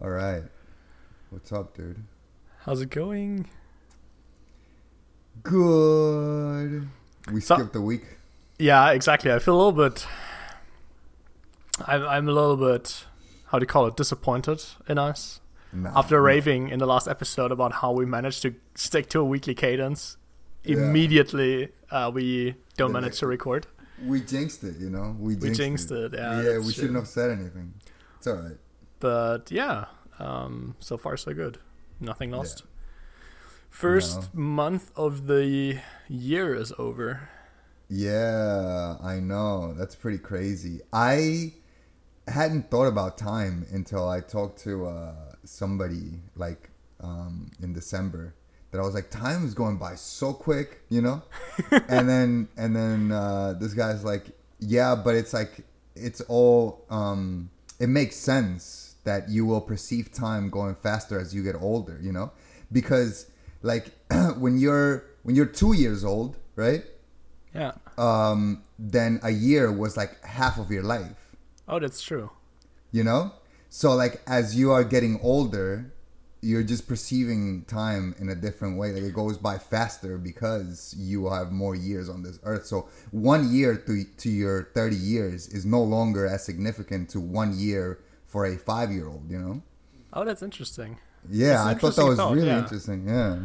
All right. What's up, dude? How's it going? Good. We So- skipped a week. Yeah, exactly. I feel a little bit. I'm I'm a little bit. How do you call it? Disappointed in us after raving in the last episode about how we managed to stick to a weekly cadence. Yeah. Immediately, uh, we don't The manage to record. we jinxed it, you know. We jinxed, We jinxed it. Yeah, yeah, that's we shouldn't have said anything. It's all right. But yeah, um, so far so good. Nothing lost. First month of the year is over. Yeah, I know. That's pretty crazy. I hadn't thought about time until I talked to uh, somebody like um, in December. That I was like, time is going by so quick, you know. and then and then uh, this guy's like, yeah, but it's like it's all. Um, it makes sense that you will perceive time going faster as you get older, you know, because like when you're when you're two years old, right? Yeah. um, then a year was like half of your life, Oh, that's true. you know? So, like, as you are getting older, you're just perceiving time in a different way. Like, it goes by faster because you have more years on this earth. So, one year to, to your 30 years is no longer as significant to one year for a five year old, you know? Oh, that's interesting. Yeah, That's I thought that was thought, really yeah. interesting. Yeah.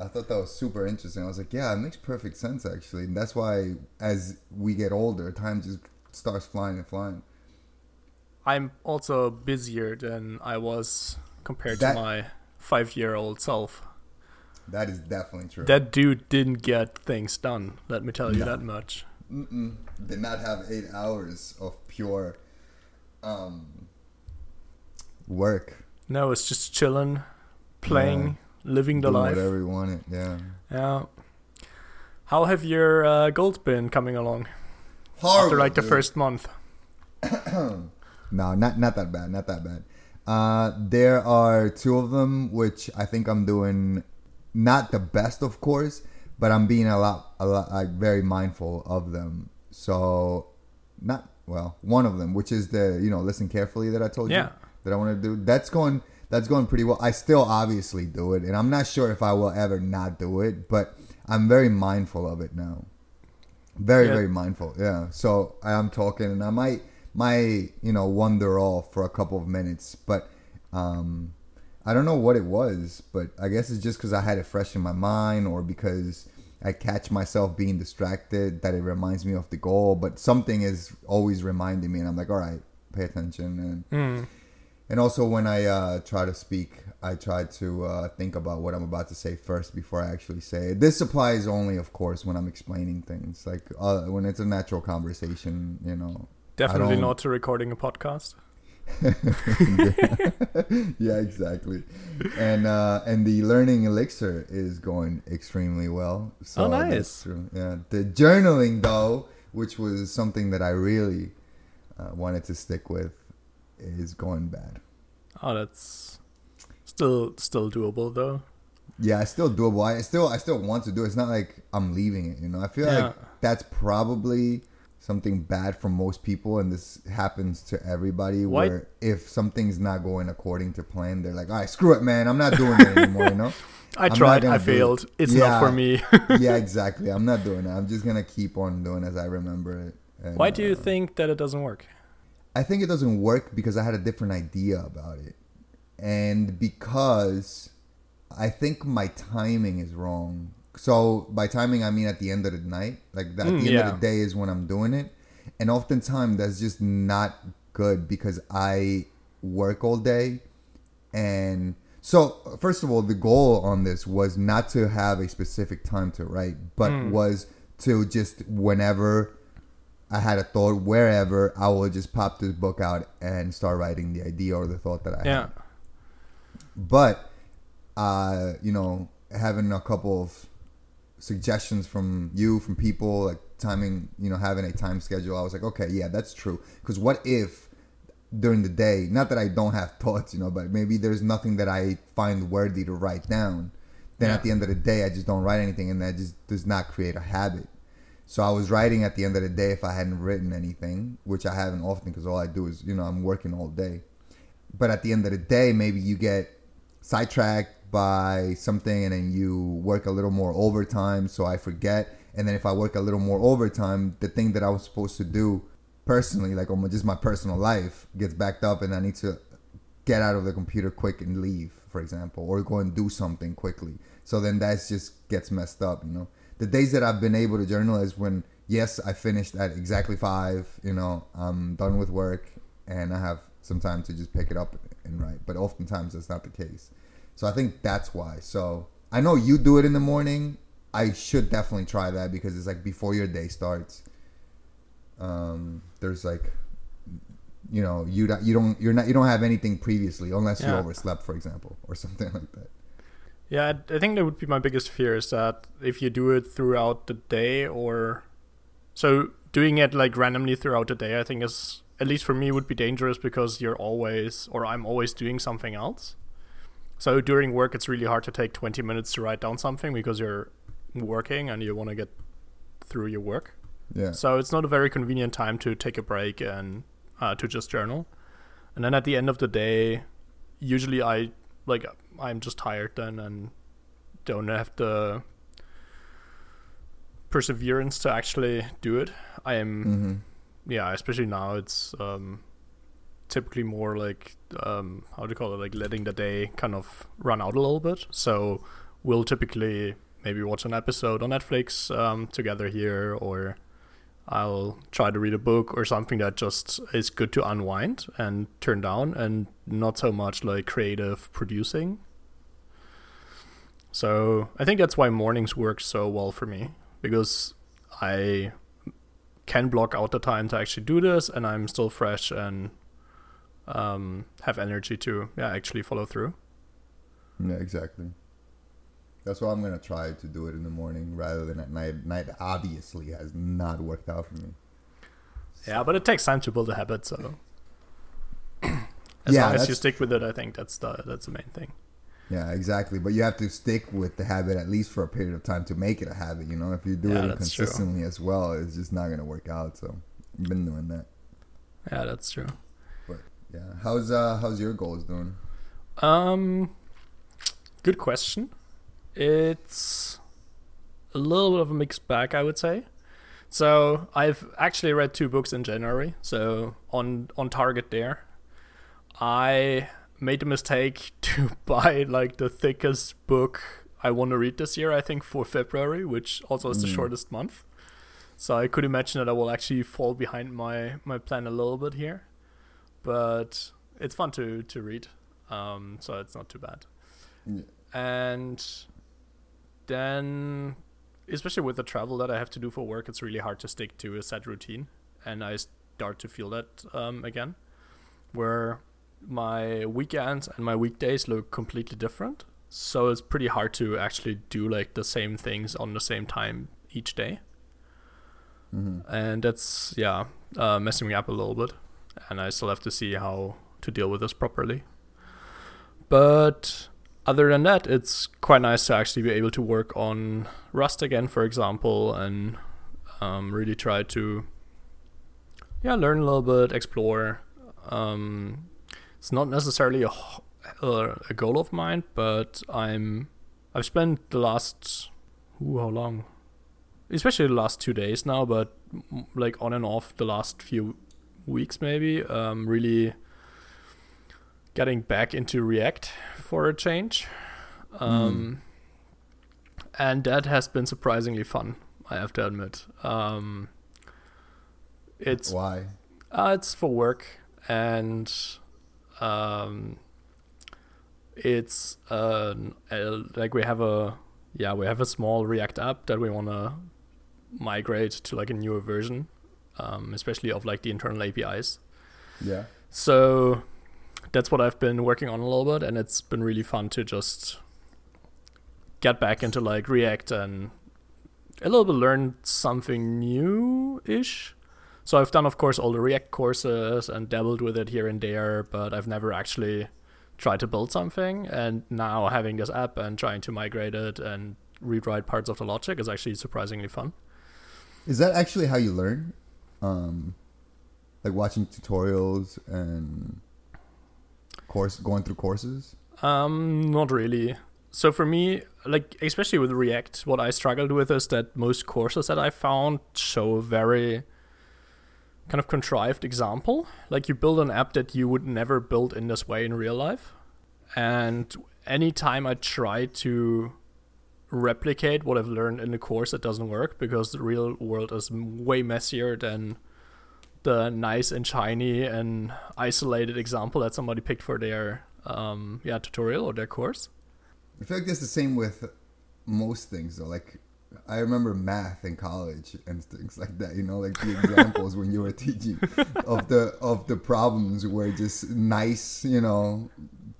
I thought that was super interesting. I was like, yeah, it makes perfect sense actually. And that's why as we get older, time just starts flying and flying. I'm also busier than I was compared That- to my five year old self. That is definitely true. That dude didn't get things done, let me tell you No. that much. Mm-mm. Did not have eight hours of pure um, work. No, it's just chilling, playing, living the doing life. whatever you wanted. Yeah. Yeah. How have your uh, goals been coming along Horrible, after like the dude. first month? No, not not that bad. Not that bad. Uh, there are two of them which I think I'm doing not the best, of course, but I'm being a lot, a lot, like very mindful of them. So, not well, one of them, which is the you know listen carefully that I told Yeah. you that I want to do. That's going. That's going pretty well. I still obviously do it, and I'm not sure if I will ever not do it, but I'm very mindful of it now. Very, Yeah. very mindful. Yeah. So I'm talking, and I might, might, you know, wander off for a couple of minutes, but um, I don't know what it was, but I guess it's just because I had it fresh in my mind, or because I catch myself being distracted that it reminds me of the goal. But something is always reminding me, and I'm like, all right, pay attention. And Mm. And also when I uh, try to speak, I try to uh, think about what I'm about to say first before I actually say it. This applies only, of course, when I'm explaining things. Like uh, when it's a natural conversation, you know. Definitely don't- to recording a podcast. yeah, exactly. And uh, and the learning Elixir is going extremely well. So Oh, nice. Yeah. The journaling though, which was something that I really uh, wanted to stick with, is going bad. Oh, that's still still doable though. Yeah, it's still doable. I still I still want to do it. It's not like I'm leaving it, you know. I feel Yeah. like that's probably something bad for most people and this happens to everybody Why- where if something's not going according to plan, they're like, "All right, screw it, man. I'm not doing it anymore," you know? I I'm tried, gonna I do it. failed. It's Yeah. not for me. yeah, exactly. I'm not doing it. I'm just going to keep on doing as I remember it. And, Why do you uh, think that it doesn't work? I think it doesn't work because I had a different idea about it. And because I think my timing is wrong. So by timing I mean at the end of the night. Like at Mm, the end yeah. of the day is when I'm doing it. And oftentimes that's just not good because I work all day and so first of all the goal on this was not to have a specific time to write but Mm. was to just whenever I had a thought wherever I will just pop this book out and start writing the idea or the thought that I Yeah. had. But uh, you know, having a couple of suggestions from you, from people, like timing, you know, having a time schedule, I was like, okay, yeah, that's true. Because what if during the day, not that I don't have thoughts, you know, but maybe there's nothing that I find worthy to write down. Then Yeah. at the end of the day, I just don't write anything, and that just does not create a habit. So I was writing at the end of the day if I hadn't written anything, which I haven't often because all I do is, you know, I'm working all day. but at the end of the day, maybe you get sidetracked by something and then you work a little more overtime. So I forget. And then if I work a little more overtime, the thing that I was supposed to do personally, like on just my personal life, gets backed up and I need to get out of the computer quick and leave, for example, or go and do something quickly. So then that just gets messed up, you know. The days that I've been able to journal is when, yes, I finished at exactly five, you know, I'm done with work and I have some time to just pick it up and write. But oftentimes that's not the case. So I think that's why. So I know you do it in the morning. I should definitely try that because it's like before your day starts. Um, there's like, you know, you don't, you don't, you're not, you don't have anything previously unless yeah. you overslept, for example, or something like that. Yeah, I think that would be my biggest fear is that if you do it throughout the day or so doing it like randomly throughout the day, I think is at least for me would be dangerous because you're always or I'm always doing something else. So during work, it's really hard to take 20 minutes to write down something because you're working and you want to get through your work. Yeah. So it's not a very convenient time to take a break and uh, to just journal. And then at the end of the day, usually I like I'm just tired then and don't have the perseverance to actually do it. I am, mm-hmm. yeah, especially now it's um, typically more like um, how do you call it, like letting the day kind of run out a little bit. So we'll typically maybe watch an episode on Netflix um, together here, or I'll try to read a book or something that just is good to unwind and turn down, and not so much like creative producing. So I think that's why mornings work so well for me because I can block out the time to actually do this, and I'm still fresh and um, have energy to yeah actually follow through. Yeah, exactly. That's why I'm gonna try to do it in the morning rather than at night. Night obviously has not worked out for me. Yeah, but it takes time to build a habit, so as yeah, long as you stick with it, I think that's the that's the main thing. Yeah, exactly. But you have to stick with the habit at least for a period of time to make it a habit. You know, if you do yeah, it consistently true. as well, it's just not gonna work out. So you've been doing that. Yeah, that's true. Yeah. How's uh how's your goals doing? Um good question. It's a little bit of a mixed bag, I would say. So I've actually read two books in January, so on on target there. I made the mistake to buy like the thickest book I want to read this year, I think for February, which also is the mm. shortest month. So I could imagine that I will actually fall behind my my plan a little bit here but it's fun to to read, um, so it's not too bad. Yeah. And then, especially with the travel that I have to do for work, it's really hard to stick to a set routine, and I start to feel that um, again, where my weekends and my weekdays look completely different. So it's pretty hard to actually do like the same things on the same time each day. Mm-hmm. And that's yeah, uh, messing me up a little bit and I still have to see how to deal with this properly. But other than that, it's quite nice to actually be able to work on Rust again, for example, and um, really try to yeah learn a little bit, explore. Um, it's not necessarily a, a goal of mine, but I'm I've spent the last ooh, how long, especially the last two days now, but like on and off the last few weeks maybe um, really getting back into React for a change um, mm. and that has been surprisingly fun i have to admit um, it's why uh, it's for work and um, it's uh, like we have a yeah we have a small React app that we want to migrate to like a newer version um, especially of like the internal APIs. Yeah. So that's what I've been working on a little bit, and it's been really fun to just get back into like React and a little bit learn something new ish. So I've done, of course, all the React courses and dabbled with it here and there, but I've never actually tried to build something. And now having this app and trying to migrate it and rewrite parts of the logic is actually surprisingly fun. Is that actually how you learn? um, like watching tutorials and course going through courses? Um, not really. So for me, like especially with React, what I struggled with is that most courses that I found show a very kind of contrived example. Like you build an app that you would never build in this way in real life. And anytime I try to replicate what I've learned in the course, it doesn't work because the real world is way messier than the nice and shiny and isolated example that somebody picked for their um, yeah tutorial or their course. I feel like that's the same with most things though. Like I remember math in college and things like that. You know, like the examples when you were teaching of the of the problems were just nice, you know,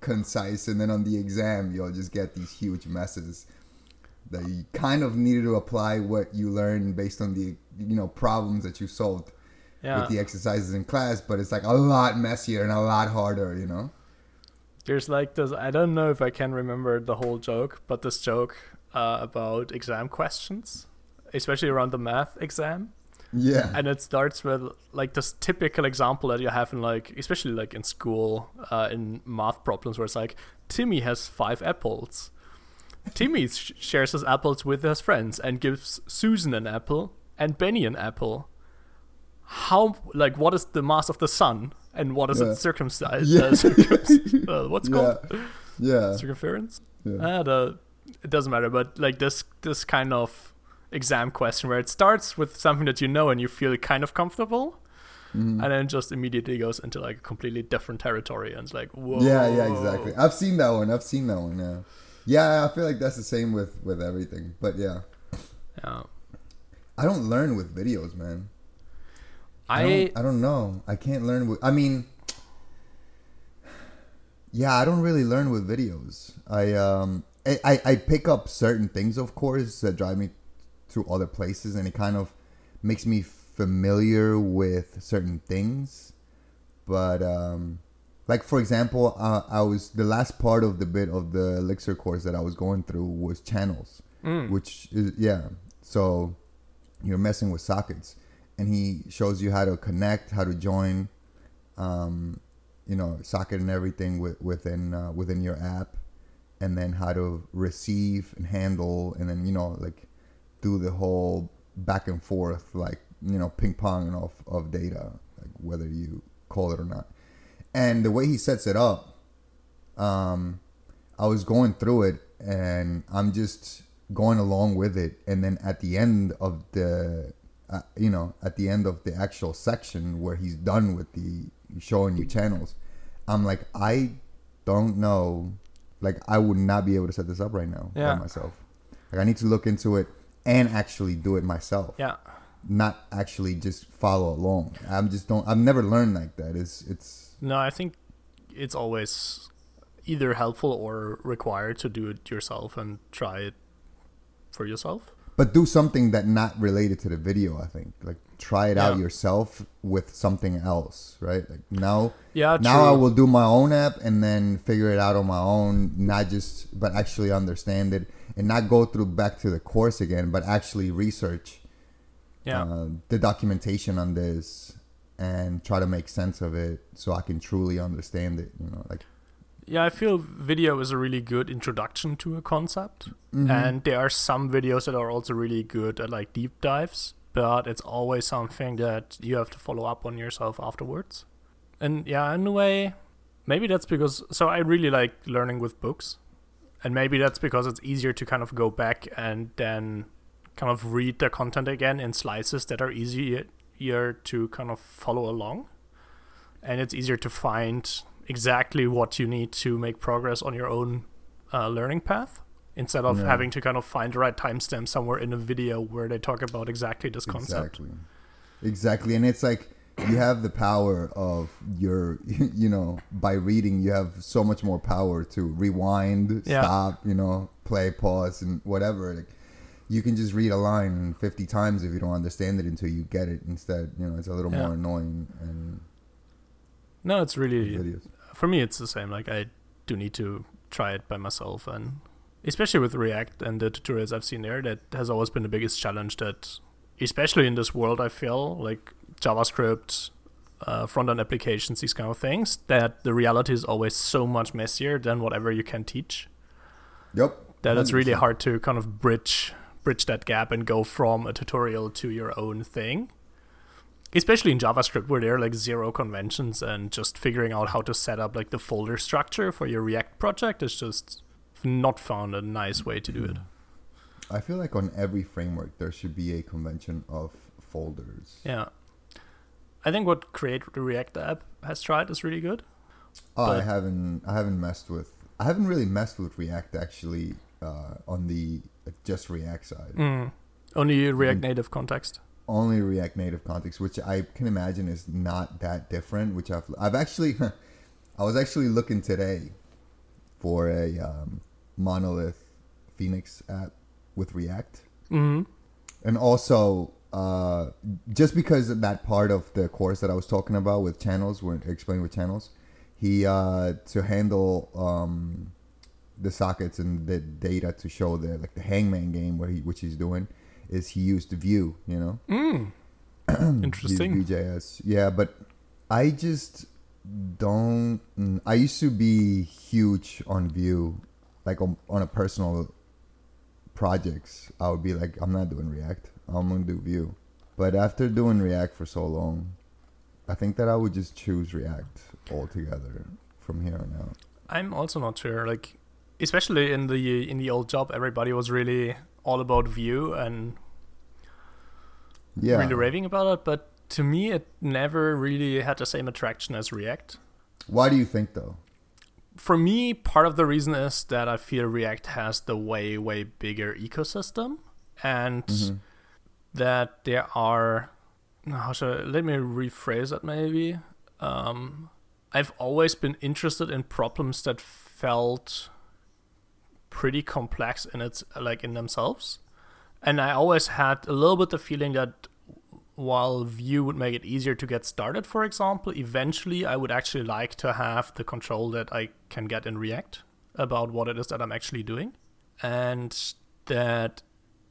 concise, and then on the exam you'll just get these huge messes that you kind of needed to apply what you learned based on the you know problems that you solved Yeah. with the exercises in class, but it's like a lot messier and a lot harder. You know. There's like this. I don't know if I can remember the whole joke, but this joke uh, about exam questions, especially around the math exam, Yeah. and it starts with like this typical example that you have in like, especially like in school, uh, in math problems, where it's like Timmy has five apples. Timmy sh- shares his apples with his friends and gives Susan an apple and Benny an apple. How like what is the mass of the sun and what is Yeah. its circumstance? Yeah. Uh, circum- uh, what's it yeah. called? Yeah. circumference. yeah. Ah, the it doesn't matter, but like this this kind of exam question where it starts with something that you know and you feel kind of comfortable, Mhm. and then just immediately goes into like a completely different territory, and it's like whoa. Yeah, yeah, exactly. I've seen that one. I've seen that one. Yeah, yeah. I feel like that's the same with with everything. But yeah, Yeah. I don't learn with videos, man. I I don't, I don't know. I can't learn with. I mean, yeah, I don't really learn with videos. I um I, I, I pick up certain things, of course, that drive me to other places, and it kind of makes me familiar with certain things. But um, like for example, uh, I was the last part of the bit of the Elixir course that I was going through was channels mm, which is yeah. So you're messing with sockets, and he shows you how to connect, how to join, um, you know, socket and everything with, within uh, within your app, and then how to receive and handle, and then you know like do the whole back and forth, like you know ping pong of of data, like whether you call it or not. And the way he sets it up, um, I was going through it and I'm just going along with it. And then at the end of the, uh, you know, at the end of the actual section where he's done with the showing you channels, I'm like, I don't know. Like, I would not be able to set this up right now Yeah. by myself. Like, I need to look into it and actually do it myself yeah. not actually just follow along. I'm just don't. I've never learned like that. It's it's No, I think it's always either helpful or required to do it yourself and try it for yourself. But do something that not related to the video. I think like try it out yourself with something else. Right. Like now Yeah, now I will do my own app and then figure it out on my own. Not just but actually understand it and not go through back to the course again, but actually research Yeah. uh, the documentation on this and try to make sense of it so I can truly understand it. You know, like. Yeah, I feel video is a really good introduction to a concept. Mhm. And there are some videos that are also really good at like deep dives, but it's always something that you have to follow up on yourself afterwards. And yeah, in a way, maybe that's because so I really like learning with books. And maybe that's because it's easier to kind of go back and then kind of read the content again in slices that are easier to kind of follow along. And it's easier to find exactly what you need to make progress on your own uh, learning path instead of Yeah. having to kind of find the right timestamp somewhere in a video where they talk about exactly this concept. Exactly. Exactly. And it's like you have the power of your, you know, by reading, you have so much more power to rewind, Yeah. stop, you know, play, pause, and whatever. Like, you can just read a line 50 times if you don't understand it until you get it. Instead, you know, it's a little Yeah. more annoying and No, it's really videos. For me it's the same. Like I do need to try it by myself and especially with React and the tutorials I've seen there, that has always been the biggest challenge that especially in this world I feel like JavaScript uh, front end applications, these kind of things, that the reality is always so much messier than whatever you can teach. Yep. That it's really hard to kind of bridge bridge that gap and go from a tutorial to your own thing. Especially in JavaScript, where there are like zero conventions and just figuring out how to set up like the folder structure for your React project is just not found a nice way to do it. I feel like on every framework there should be a convention of folders. Yeah. I think what Create the React app has tried is really good. Oh, I haven't. I haven't messed with. I haven't really messed with React actually uh, on the uh, just React side. Mm. Only React Mm. Native context. Only React Native context, which I can imagine is not that different. Which I've I've actually, I was actually looking today for a um, monolith Phoenix app with React. hmm and also uh, just because of that part of the course that I was talking about with channels, when explaining with channels, he uh, to handle um, the sockets and the data to show the like the Hangman game, where he which he's doing, is he used Vue, you know, Mm. Interesting. Vue.js, yeah, but I just don't. I used to be huge on Vue, like on, on a personal projects. I would be like, I'm not doing React. I'm gonna do Vue. But after doing React for so long, I think that I would just choose React altogether from here on out. I'm also not sure. Like, especially in the in the old job, everybody was really all about Vue and Yeah. really raving about it. But to me, it never really had the same attraction as React. Why do you think though? For me, part of the reason is that I feel React has the way way bigger ecosystem, and Mhm. that there are. How should I, let me rephrase that maybe. Um, I've always been interested in problems that felt pretty complex in its like in themselves, and I always had a little bit the feeling that while Vue would make it easier to get started, for example, eventually I would actually like to have the control that I can get in React about what it is that I'm actually doing, and that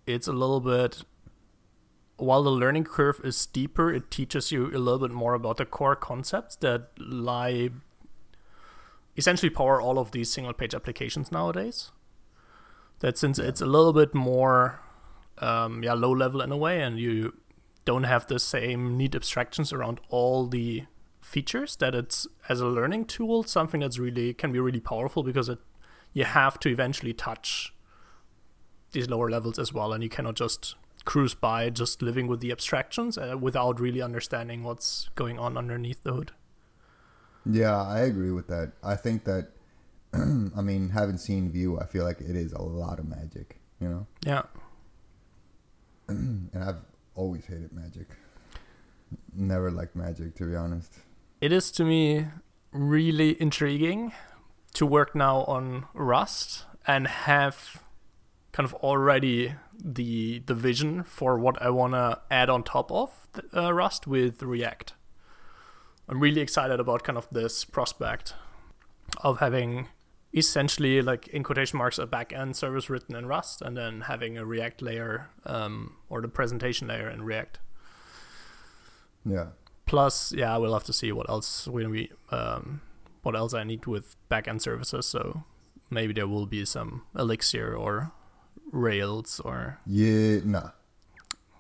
it's a little bit while the learning curve is steeper, it teaches you a little bit more about the core concepts that lie essentially power all of these single page applications nowadays. That since it's a little bit more um, yeah, low level in a way and you don't have the same neat abstractions around all the features that it's as a learning tool something that's really can be really powerful because it you have to eventually touch these lower levels as well and you cannot just cruise by just living with the abstractions uh, without really understanding what's going on underneath the hood Yeah, I agree with that. I think that, I mean, having seen Vue, I feel like it is a lot of magic, you know? yeah And I've always hated magic. Never liked magic, to be honest. it is to me really intriguing to work now on Rust and have kind of already the the vision for what I want to add on top of uh, Rust with React. I'm really excited about kind of this prospect of having essentially like in quotation marks a backend service written in Rust and then having a React layer um, or the presentation layer in React. Yeah. Plus, yeah, we'll have to see what else we um, what else I need with backend services. So maybe there will be some Elixir or Rails, or Yeah, nah.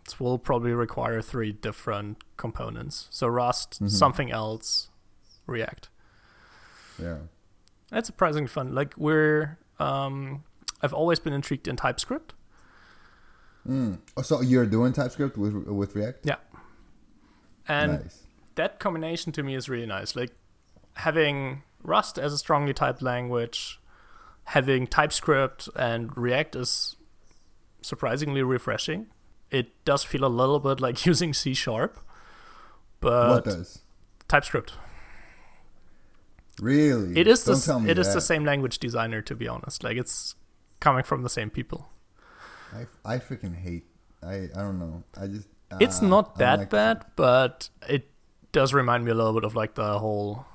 it will probably require three different components. So Rust, Mhm. something else, React. Yeah. That's surprisingly fun. Like we're, um, I've always been intrigued in TypeScript. Mm. Oh, so you're doing TypeScript with with React? Yeah. And nice. that combination to me is really nice. Like having Rust as a strongly typed language, having TypeScript and React is surprisingly refreshing. It does feel a little bit like using C sharp, but what does? TypeScript. Really? It is Don't the tell me it is the same language designer to be honest. Like it's coming from the same people. I, I freaking hate. I I don't know. I just. It's uh, not don't that like- bad, but it does remind me a little bit of like the whole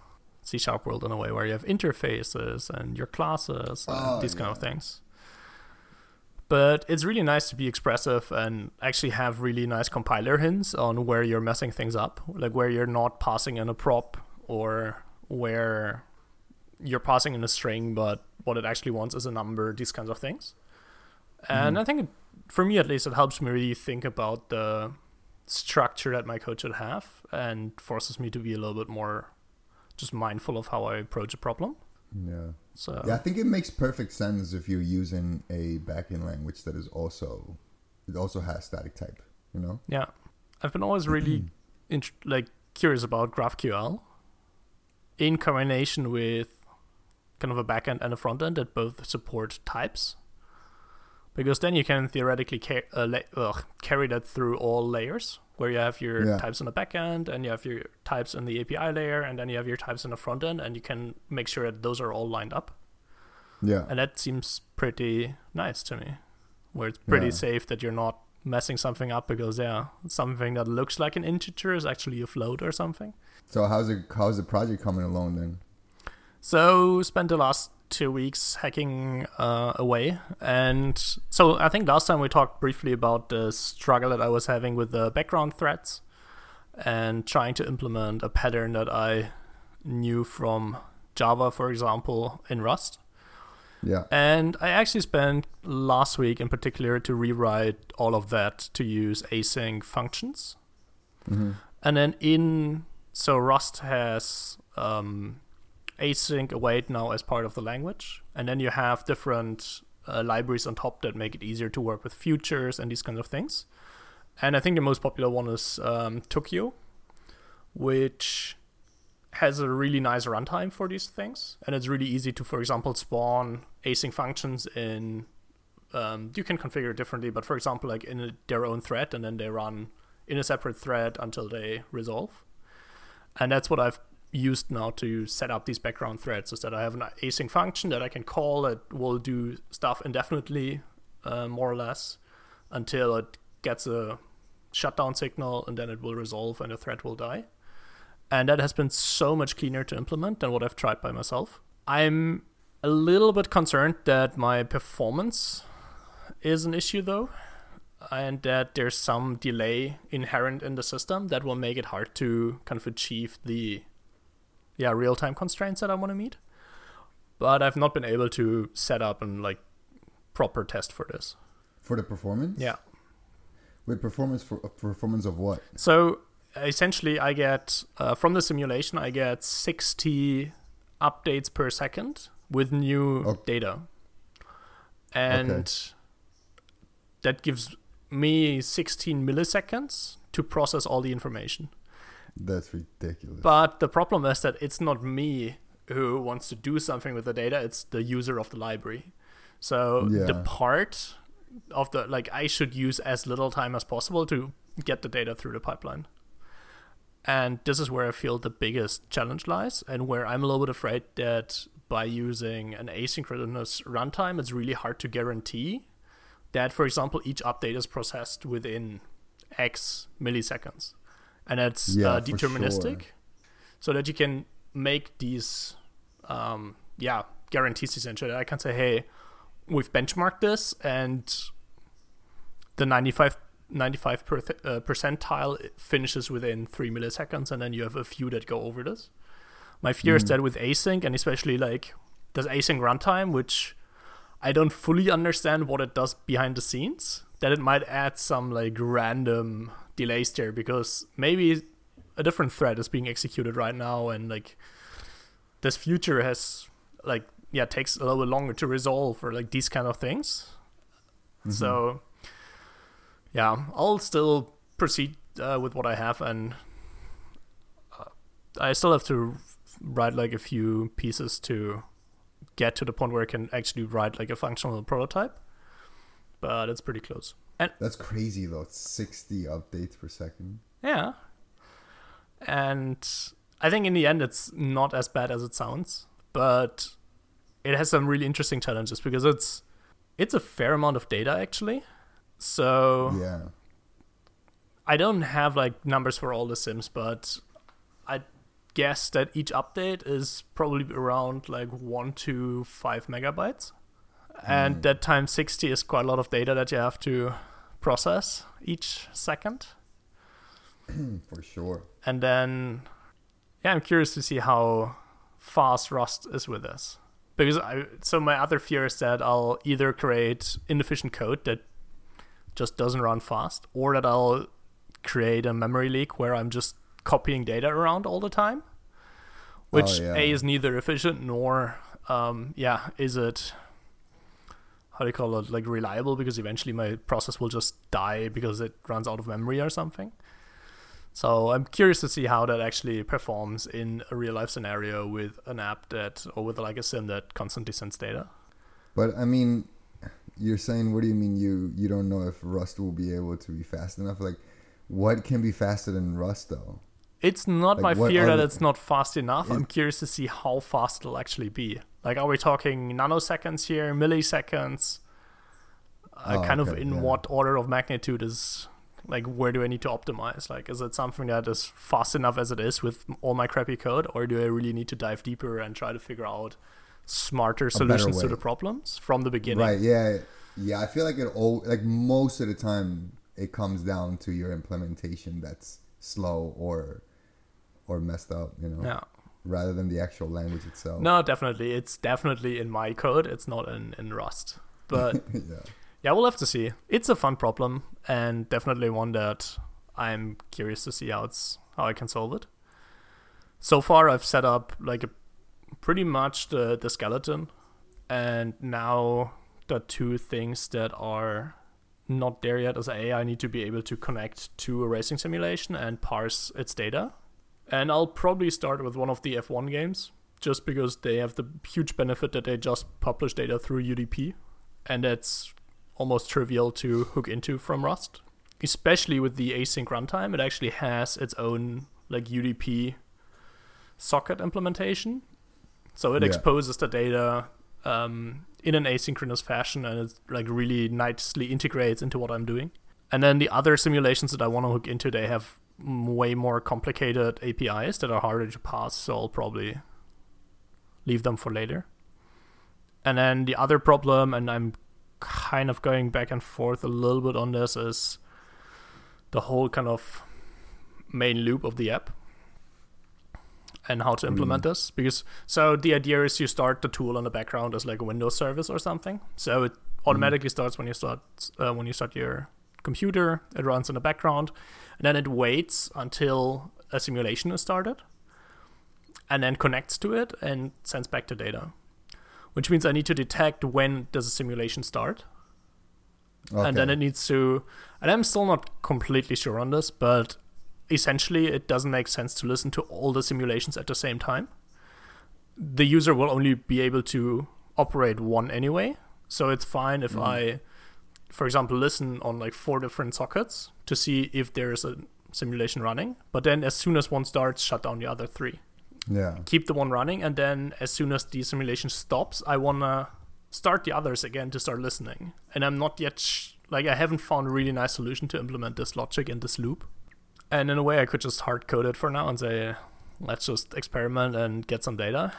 C sharp world in a way where you have interfaces and your classes and Oh, these kind of things. But it's really nice to be expressive and actually have really nice compiler hints on where you're messing things up, like where you're not passing in a prop or where you're passing in a string, but what it actually wants is a number, these kinds of things. And Mhm. I think, it, for me at least, it helps me really think about the structure that my code should have and forces me to be a little bit more just mindful of how I approach a problem. Yeah. So Yeah, I think it makes perfect sense if you're using a backend language that is also it also has static type. You know. Yeah, I've been always really int- like curious about GraphQL in combination with kind of a backend and a frontend that both support types, because then you can theoretically ca- uh, la- ugh, carry that through all layers, where you have your Yeah. types on the backend and you have your types in the API layer, and then you have your types in the frontend, and you can make sure that those are all lined up. Yeah. And that seems pretty nice to me, where it's pretty Yeah. safe that you're not messing something up because yeah, something that looks like an integer is actually a float or something. So how's it how's the project coming along then? So spent the last two weeks hacking uh, away, and so I think last time we talked briefly about the struggle that I was having with the background threads and trying to implement a pattern that I knew from Java, for example, in Rust. Yeah. And I actually spent last week in particular to rewrite all of that to use async functions. hmm And then in so Rust has um, async await now as part of the language, and then you have different uh, libraries on top that make it easier to work with futures and these kinds of things. And I think the most popular one is um, Tokio, which has a really nice runtime for these things, and it's really easy to, for example, spawn async functions in. Um, you can configure it differently, but for example, like in a, their own thread, and then they run in a separate thread until they resolve. And that's what I've used now to set up these background threads is that I have an async function that I can call that will do stuff indefinitely, uh, more or less, until it gets a shutdown signal and then it will resolve and the thread will die. And that has been so much cleaner to implement than what I've tried by myself. I'm a little bit concerned that my performance is an issue though and that there's some delay inherent in the system that will make it hard to kind of achieve the yeah real-time constraints that I want to meet. But I've not been able to set up and like proper test for this. For the performance? Yeah. With performance for uh, performance of what? So essentially, I get uh, from the simulation, I get 60 updates per second with new Ok- data, and that gives me 16 milliseconds to process all the information. That's ridiculous. But the problem is that it's not me who wants to do something with the data, it's the user of the library. So the part of the like I should use as little time as possible to get the data through the pipeline. And this is where I feel the biggest challenge lies and where I'm a little bit afraid that by using an asynchronous runtime it's really hard to guarantee that for example each update is processed within X milliseconds. And it's Yeah, uh, deterministic sure. so that you can make these um, yeah guarantees essentially i can say hey we've benchmarked this and the 95 95 per th- uh, percentile finishes within 3 milliseconds and then you have a few that go over this my fear is Mm. that with async and especially like there's async runtime which i don't fully understand what it does behind the scenes that it might add some like random delays there because maybe a different thread is being executed right now and like this future has like yeah takes a little bit longer to resolve or like these kind of things Mhm. so yeah i'll still proceed uh, with what i have and uh, i still have to write like a few pieces to get to the point where i can actually write like a functional prototype but it's pretty close And That's crazy though. It's 60 updates per second. Yeah. And I think in the end it's not as bad as it sounds, but it has some really interesting challenges because it's it's a fair amount of data actually. So Yeah. I don't have like numbers for all the sims, but I guess that each update is probably around like 1 to 5 megabytes. and Mm. that times 60 is quite a lot of data that you have to process each second. For sure. And then, yeah, I'm curious to see how fast Rust is with this. Because I, so my other fear is that I'll either create inefficient code that just doesn't run fast, or that I'll create a memory leak where I'm just copying data around all the time, which Oh, yeah. a is neither efficient nor, um, yeah, is it how do you call it like reliable because eventually my process will just die because it runs out of memory or something. So I'm curious to see how that actually performs in a real life scenario with an app that or with like a sim that constantly sends data. But I mean, you're saying, what do you mean you you don't know if Rust will be able to be fast enough? Like, what can be faster than Rust though? It's not Like, my fear that it's not fast enough. I'm curious to see how fast it'll actually be. Like, are we talking nanoseconds here, milliseconds? Uh, Oh, kind of in yeah. what order of magnitude is like where do I need to optimize? Like, is it something that is fast enough as it is with all my crappy code, or do I really need to dive deeper and try to figure out smarter solutions to the problems from the beginning? Right? Yeah, yeah. I feel like it all like most of the time it comes down to your implementation that's slow or or messed up. You know, Yeah. rather than the actual language itself. No, definitely. It's definitely in my code. It's not in, in Rust. But yeah. yeah, we'll have to see. It's a fun problem and definitely one that I'm curious to see how it's how I can solve it. So far I've set up like a, pretty much the, the skeleton and now the two things that are not there yet is A, I need to be able to connect to a racing simulation and parse its data. And I'll probably start with one of the F1 games, just because they have the huge benefit that they just publish data through UDP, and that's almost trivial to hook into from Rust. Especially with the async runtime, it actually has its own like UDP socket implementation. So it Yeah. exposes the data um, in an asynchronous fashion and it like really nicely integrates into what I'm doing. And then the other simulations that I want to hook into, they have way more complicated APIs that are harder to pass. So I'll probably leave them for later. And then the other problem, and I'm kind of going back and forth a little bit on this, is the whole kind of main loop of the app and how to implement this. Because so the idea is you start the tool on the background as like a Windows service or something. So it automatically starts when you start uh, when you start your computer. It runs in the background, and then it waits until a simulation is started, and then connects to it and sends back the data. Which means I need to detect when does a simulation start, and then it needs to. And I'm still not completely sure on this, but essentially it doesn't make sense to listen to all the simulations at the same time. The user will only be able to operate one anyway, so it's fine if mm-hmm. I, for example, listen on like four different sockets to see if there's a simulation running. But then as soon as one starts, shut down the other three Yeah. keep the one running and then as soon as the simulation stops i want to start the others again to start listening and i'm not yet sh- like i haven't found a really nice solution to implement this logic in this loop and in a way i could just hard code it for now and say let's just experiment and get some data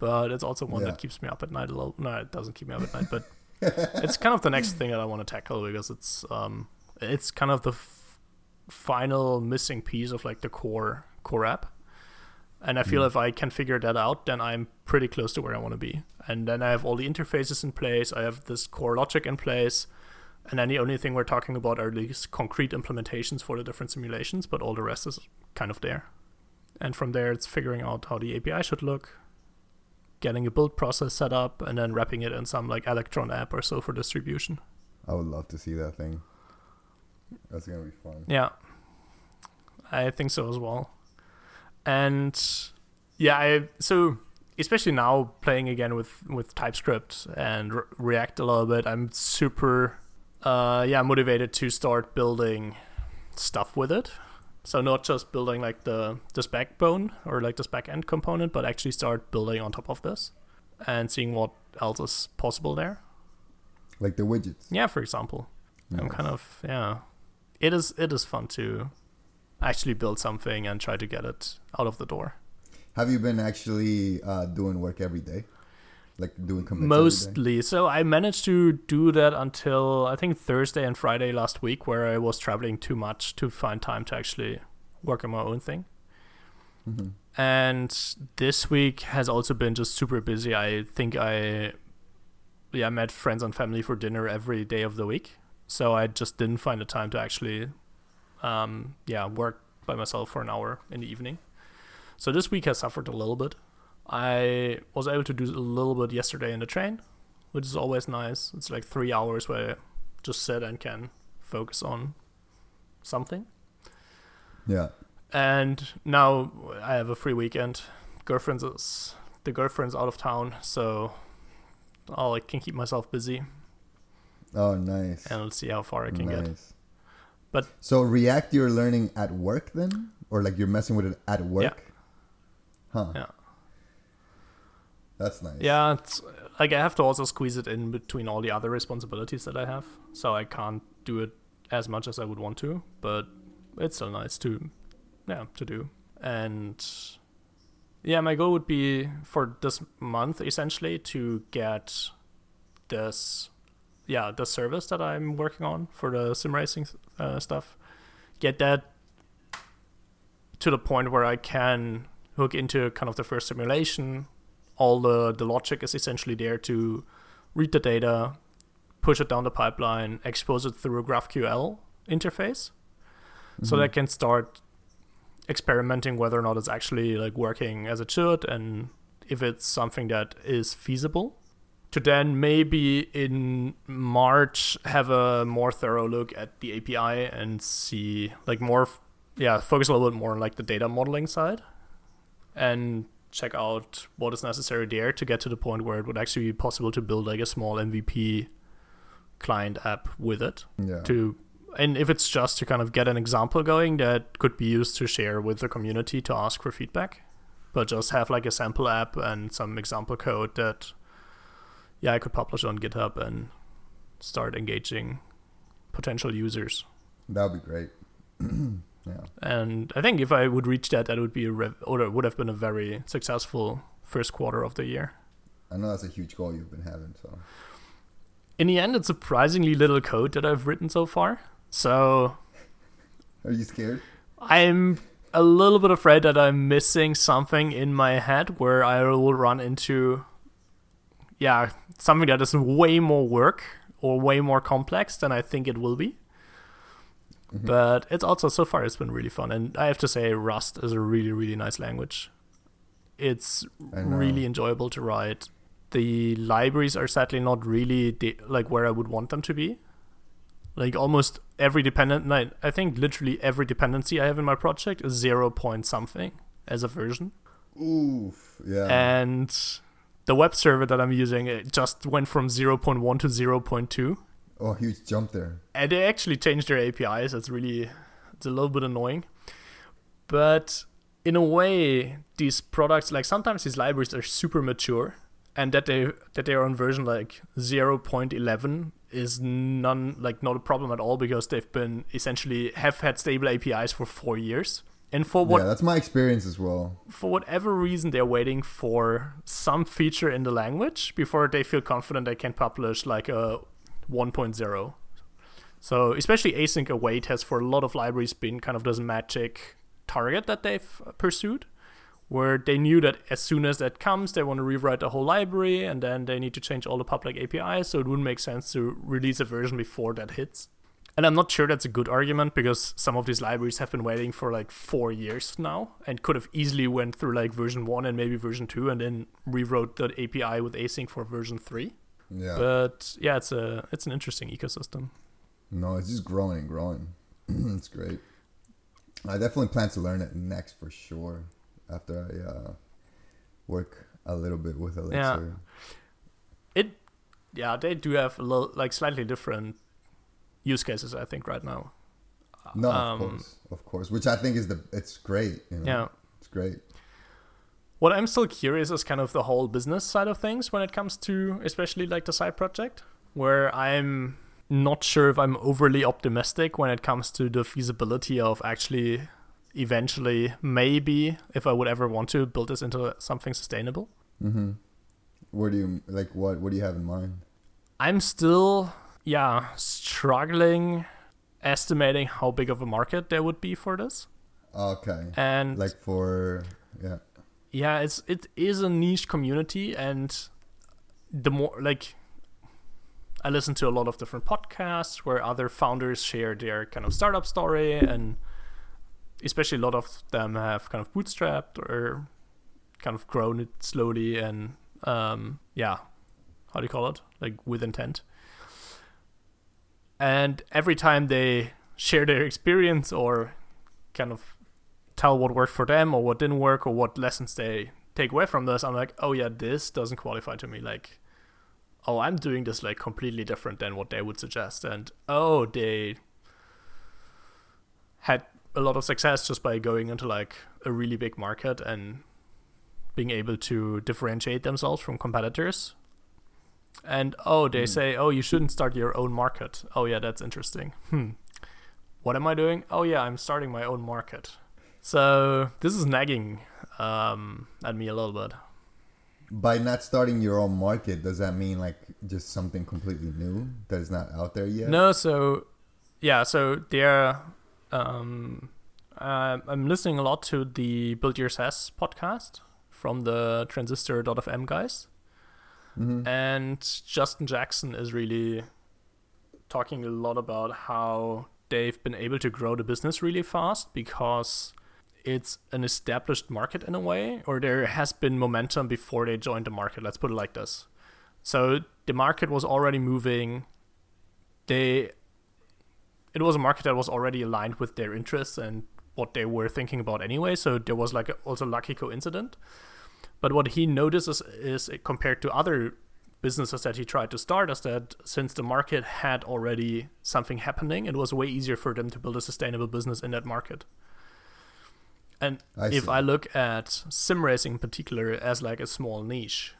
but it's also one Yeah. that keeps me up at night a little no it doesn't keep me up at night but it's kind of the next thing that i want to tackle because it's um it's kind of the f- final missing piece of like the core core app and I feel if I can figure that out, then I'm pretty close to where I want to be. And then I have all the interfaces in place. I have this core logic in place. And then the only thing we're talking about are these concrete implementations for the different simulations, but all the rest is kind of there. And from there, it's figuring out how the API should look, getting a build process set up, and then wrapping it in some like Electron app or so for distribution. I would love to see that thing. That's gonna be fun. Yeah, I think so as well. And yeah, I so especially now playing again with with TypeScript and Re- React a little bit, I'm super uh yeah motivated to start building stuff with it. So not just building like the this backbone or like this back end component, but actually start building on top of this and seeing what else is possible there. Like the widgets. Yeah, for example. I'm kind of yeah. It is it is fun to actually build something and try to get it out of the door. Have you been actually uh, doing work every day? Like doing commits? Mostly. So I managed to do that until I think Thursday and Friday last week, where I was traveling too much to find time to actually work on my own thing. Mhm. And this week has also been just super busy. I think I, yeah, met friends and family for dinner every day of the week. So I just didn't find the time to actually, um, yeah, work by myself for an hour in the evening. So this week has suffered a little bit. I was able to do a little bit yesterday in the train, which is always nice. It's like three hours where I just sit and can focus on something. Yeah. And now I have a free weekend. Girlfriend's is, the girlfriend's out of town, so I'll, I can keep myself busy Oh, nice. and let's see how far I can get. nice. But- so React, you're learning at work then, or like you're messing with it at work? Yeah. Huh. Yeah. That's nice. Yeah, it's like I have to also squeeze it in between all the other responsibilities that I have, so I can't do it as much as I would want to, but it's still nice to, yeah, to do. And yeah, my goal would be for this month essentially to get this, yeah, the service that I'm working on for the sim racing uh, stuff, get that to the point where I can hook into kind of the first simulation all the the logic is essentially there to read the data, push it down the pipeline, expose it through a GraphQL interface, so Mhm. that can start experimenting whether or not it's actually like working as it should and if it's something that is feasible. To then maybe in March have a more thorough look at the API and see like more, yeah, focus a little bit more on like the data modeling side and check out what is necessary there to get to the point where it would actually be possible to build like a small MVP client app with it Yeah. to and if it's just to kind of get an example going that could be used to share with the community to ask for feedback but just have like a sample app and some example code that yeah i could publish on github and start engaging potential users That would be great. yeah. and i think if i would reach that that would be a rev- or would have been a very successful first quarter of the year I know that's a huge goal you've been having. So in the end it's surprisingly little code that i've written so far so are you scared? I'm a little bit afraid that I'm missing something in my head where I will run into, yeah, something that is way more work or way more complex than I think it will be. Mhm. But it's also so far it's been really fun, and I have to say Rust is a really really nice language. It's really enjoyable to write. The libraries are sadly not really the, like where I would want them to be. Like almost every dependent, I, I think literally every dependency I have in my project is zero point something as a version, Oof. Yeah. and the web server that I'm using it just went from 0.1 to 0.2, oh, huge jump there. and they actually changed their APIs. It's really, it's a little bit annoying, but in a way, these products like sometimes these libraries are super mature, and that they that they are on version like 0.11 is none like not a problem at all because they've been essentially have had stable APIs for four years. And for what yeah, that's my experience as well. for whatever reason they're waiting for some feature in the language before they feel confident they can publish like a 1.0 so especially async await has for a lot of libraries been kind of this magic target that they've uh, pursued where they knew that as soon as that comes they want to rewrite the whole library and then they need to change all the public apis so it wouldn't make sense to release a version before that hits and I'm not sure that's a good argument because some of these libraries have been waiting for like four years now and could have easily went through like version one and maybe version two and then rewrote the API with async for version three. Yeah. But yeah, it's a it's an interesting ecosystem. no, it's just growing and growing. it's great. I definitely plan to learn it next for sure after I uh, work a little bit with Elixir. It yeah, they do have a little, like slightly different use cases I think right now. No, Um, of course, of course. Which I think is the it's great. You know? Yeah. it's great. What I'm still curious is kind of the whole business side of things when it comes to especially like the side project, where I'm not sure if I'm overly optimistic when it comes to the feasibility of actually eventually maybe if I would ever want to build this into something sustainable. Mm-hmm. Where do you like what? What do you have in mind? I'm still, yeah, struggling estimating how big of a market there would be for this. Okay. And Like for yeah. Yeah, it's it is a niche community, and the more like I listen to a lot of different podcasts where other founders share their kind of startup story, and especially a lot of them have kind of bootstrapped or kind of grown it slowly, and um, yeah, how do you call it? Like with intent. And every time they share their experience or kind of tell what worked for them or what didn't work or what lessons they take away from this, I'm like, oh yeah, this doesn't qualify to me. Like, oh, I'm doing this like completely different than what they would suggest. And oh, they had a lot of success just by going into like a really big market and being able to differentiate themselves from competitors. And oh, they Mm. say, oh, you shouldn't start your own market. Oh, yeah, that's interesting. Hmm. What am I doing? Oh, yeah, I'm starting my own market. So this is nagging um, at me a little bit. By not starting your own market, does that mean like just something completely new that is not out there yet? No, so yeah, so there. Um, uh, I'm listening a lot to the Build Your SaaS podcast from the Transistor.fm guys, Mhm. and Justin Jackson is really talking a lot about how they've been able to grow the business really fast because it's an established market in a way, or there has been momentum before they joined the market. Let's put it like this. So the market was already moving. They it was a market that was already aligned with their interests and what they were thinking about anyway. So there was like a, also lucky coincidence. But what he notices is compared to other businesses that he tried to start is that since the market had already something happening, it was way easier for them to build a sustainable business in that market. And I if see. I look at sim racing in particular as like a small niche,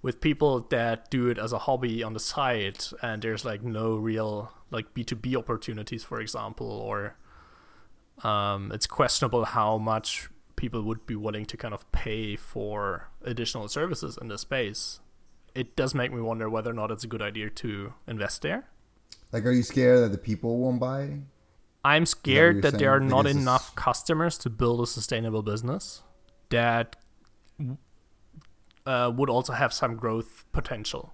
with people that do it as a hobby on the side, and there's like no real like B two B opportunities, for example, or um, it's questionable how much people would be willing to kind of pay for additional services in the space. It does make me wonder whether or not it's a good idea to invest there. Like, are you scared that the people won't buy? I'm scared that there are not enough it's- customers to build a sustainable business that uh, would also have some growth potential.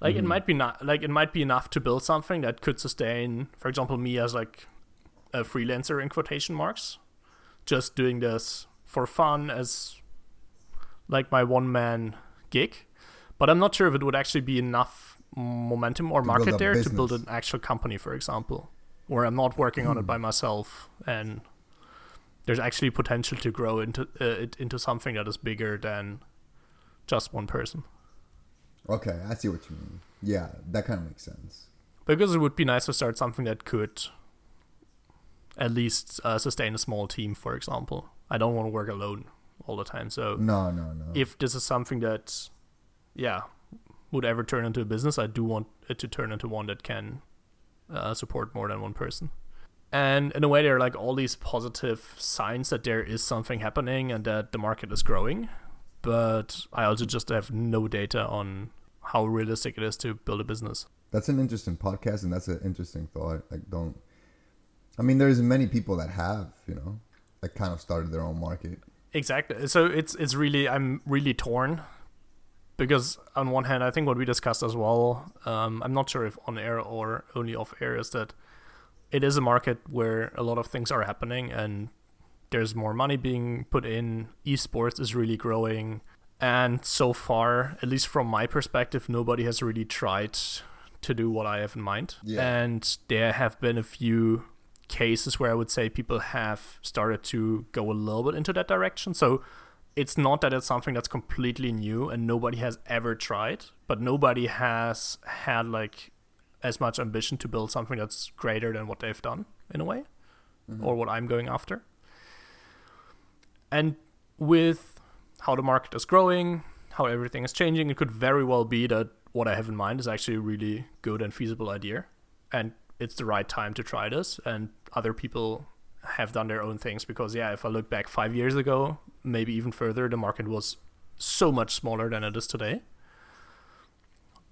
Like it Mhm. might be not like it might be enough to build something that could sustain, for example, me as like a freelancer in quotation marks, just doing this for fun as like my one man gig. But I'm not sure if it would actually be enough momentum or To market there to build an actual company, for example, where I'm not working on it Hmm. by myself and there's actually potential to grow into uh, it into something that is bigger than just one person. Okay, I see what you mean. Yeah, that kind of makes sense. Because it would be nice to start something that could at least uh, sustain a small team, for example. I don't want to work alone all the time. So No, no, no. if this is something that, yeah, would ever turn into a business, I do want it to turn into one that can uh, support more than one person. And in a way, there are like all these positive signs that there is something happening and that the market is growing. But I also just have no data on how realistic it is to build a business. That's an interesting podcast, and that's an interesting thought. Like, don't. I mean, there's many people that have, you know, like kind of started their own market. Exactly. So it's it's really I'm really torn because on one hand I think what we discussed as well, um, I'm not sure if on air or only off air is that it is a market where a lot of things are happening and there's more money being put in. Esports is really growing, and so far, at least from my perspective, nobody has really tried to do what I have in mind. Yeah. And there have been a few cases where I would say people have started to go a little bit into that direction. So it's not that it's something that's completely new and nobody has ever tried, but nobody has had like as much ambition to build something that's greater than what they've done in a way mm-hmm. or what I'm going after. And with how the market is growing, how everything is changing, it could very well be that what I have in mind is actually a really good and feasible idea. And it's the right time to try this. And other people have done their own things because, yeah, if I look back five years ago, maybe even further, the market was so much smaller than it is today.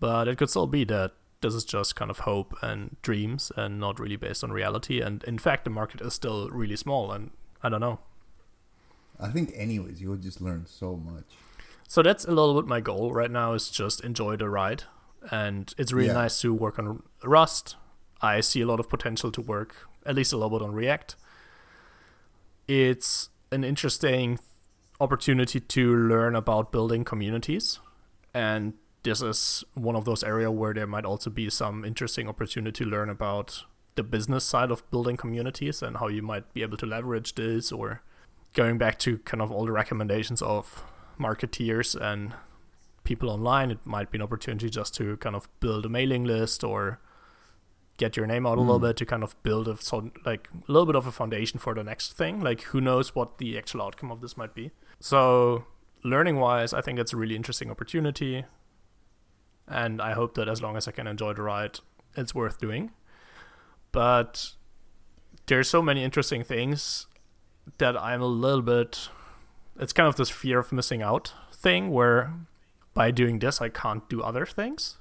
But it could still be that this is just kind of hope and dreams and not really based on reality. And in fact, the market is still really small, and I don't know. I think, anyways, you'll just learn so much. So that's a little bit my goal right now is just enjoy the ride. And it's really Yeah. nice to work on Rust. I see a lot of potential to work at least a little bit on React. It's an interesting opportunity to learn about building communities. And this is one of those areas where there might also be some interesting opportunity to learn about the business side of building communities and how you might be able to leverage this or going back to kind of all the recommendations of marketeers and people online it might be an opportunity just to kind of build a mailing list or get your name out a little Mm. bit to kind of build a so like a little bit of a foundation for the next thing. Like who knows what the actual outcome of this might be. So learning wise i think it's a really interesting opportunity. And i hope that as long as i can enjoy the ride it's worth doing. But there's so many interesting things that i'm a little bit it's kind of this fear of missing out thing where by doing this i can't do other things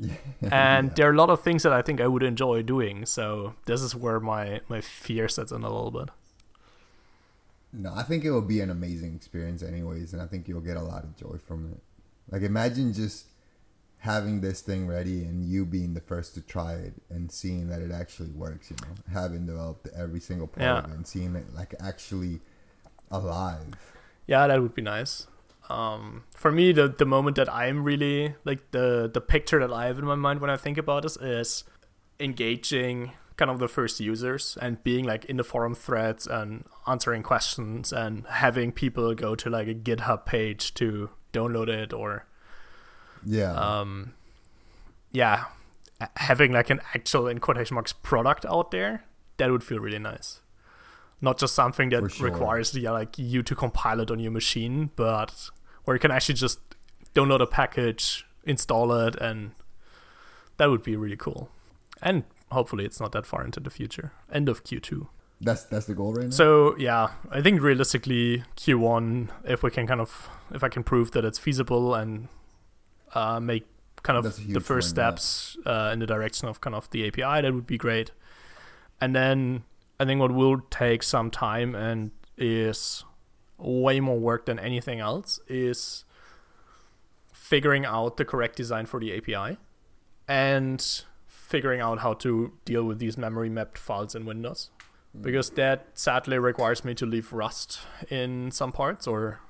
and there are a lot of things that I think I would enjoy doing. So this is where my my fear sets in a little bit. No, I think it will be an amazing experience, anyways, and I think you'll get a lot of joy from it. Like, imagine just having this thing ready and you being the first to try it and seeing that it actually works. You know, having developed every single part Yeah. of it and seeing it like actually alive. Yeah, that would be nice. Um, for me, the the moment that I'm really like the the picture that I have in my mind when I think about this is engaging kind of the first users and being like in the forum threads and answering questions and having people go to like a GitHub page to download it or Yeah. um, yeah, having like an actual in quotation marks product out there, that would feel really nice. Not just something that sure. requires yeah, like you to compile it on your machine, but where you can actually just download a package, install it, and that would be really cool. And hopefully, it's not that far into the future. End of Q2. that's that's the goal right now. So yeah, I think realistically Q1, if we can kind of, if I can prove that it's feasible and uh, make kind of the first win, yeah. steps uh, in the direction of kind of the API, that would be great. And then I think what will take some time and is way more work than anything else is figuring out the correct design for the API and figuring out how to deal with these memory mapped files in Windows. Because that sadly requires me to leave Rust in some parts or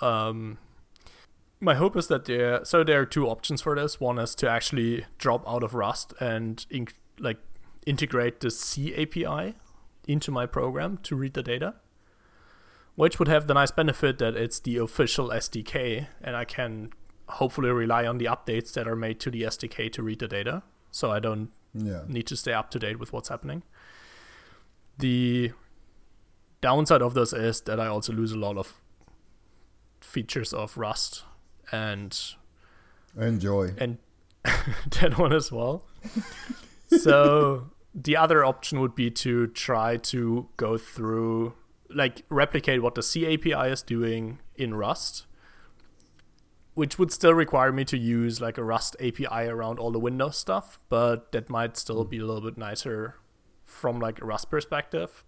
um my hope is that there so there are two options for this. One is to actually drop out of Rust and like integrate the C API into my program to read the data which would have the nice benefit that it's the official SDK and I can hopefully rely on the updates that are made to the SDK to read the data so I don't yeah. need to stay up to date with what's happening. The downside of this is that I also lose a lot of features of Rust and Enjoy. and that one as well. so the other option would be to try to go through like replicate what the C API is doing in Rust, which would still require me to use like a Rust API around all the Windows stuff, but that might still be a little bit nicer from like a Rust perspective.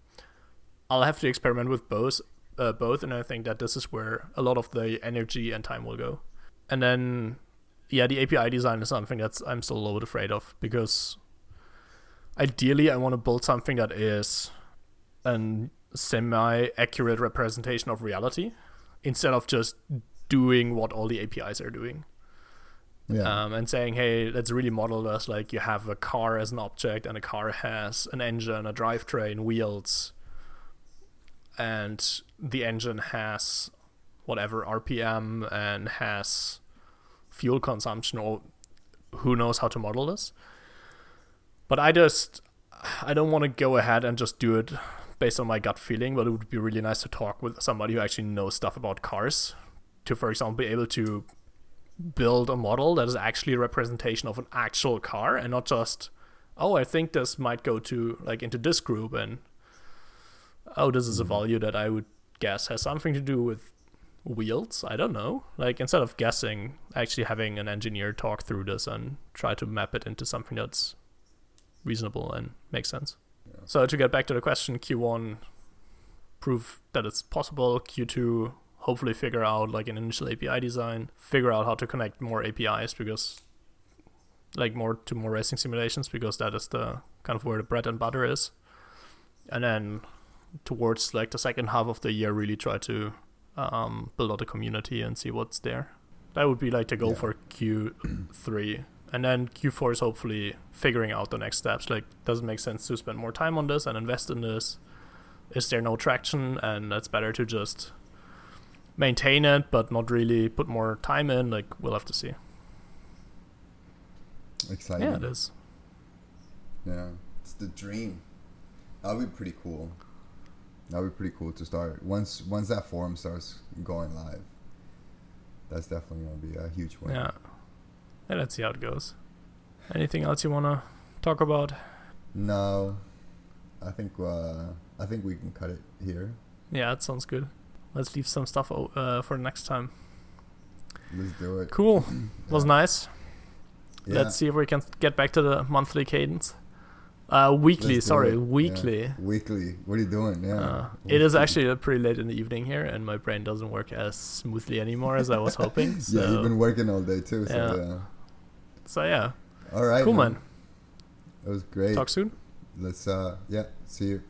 I'll have to experiment with both, uh, both, and I think that this is where a lot of the energy and time will go. And then, yeah, the API design is something that's I'm still a little bit afraid of because ideally I want to build something that is an semi-accurate representation of reality instead of just doing what all the APIs are doing Yeah. um, and saying, hey, let's really model this like you have a car as an object, and a car has an engine, a drivetrain, wheels, and the engine has whatever RPM and has fuel consumption, or who knows how to model this. But I just, I don't want to go ahead and just do it based on my gut feeling, but it would be really nice to talk with somebody who actually knows stuff about cars to, for example, be able to build a model that is actually a representation of an actual car and not just oh i think this might go to like into this group and oh this is a hmm. value that i would guess has something to do with wheels. I don't know. Like instead of guessing, actually having an engineer talk through this and try to map it into something that's reasonable and makes sense. So to get back to the question, Q1 prove that it's possible. Q2 hopefully figure out like an initial API design, figure out how to connect more APIs because like more to more racing simulations because that is the kind of where the bread and butter is. And then towards like the second half of the year really try to um, build out a community and see what's there. That would be like the goal Yeah. for Q3. And then Q4 is hopefully figuring out the next steps. Like, does it make sense to spend more time on this and invest in this? Is there no traction? And it's better to just maintain it, but not really put more time in. Like, we'll have to see. Exciting. Yeah, it is. Yeah, it's the dream. That'll be pretty cool. That'll be pretty cool to start once once that forum starts going live. That's definitely gonna be a huge win. Yeah. And let's see how it goes. Anything else you want to talk about? No, I think uh, I think we can cut it here. Yeah, that sounds good. Let's leave some stuff o- uh, for next time. Let's do it. Cool. Was nice. Yeah. Let's see if we can get back to the monthly cadence. Uh, weekly, sorry, it. weekly. Yeah. Weekly. What are you doing? Yeah. Uh, it is actually pretty late in the evening here, and my brain doesn't work as smoothly anymore as I was hoping. So, yeah, you've been working all day too. So Yeah. So yeah, All right. cool man. It was great. Talk soon. Let's uh yeah, see you.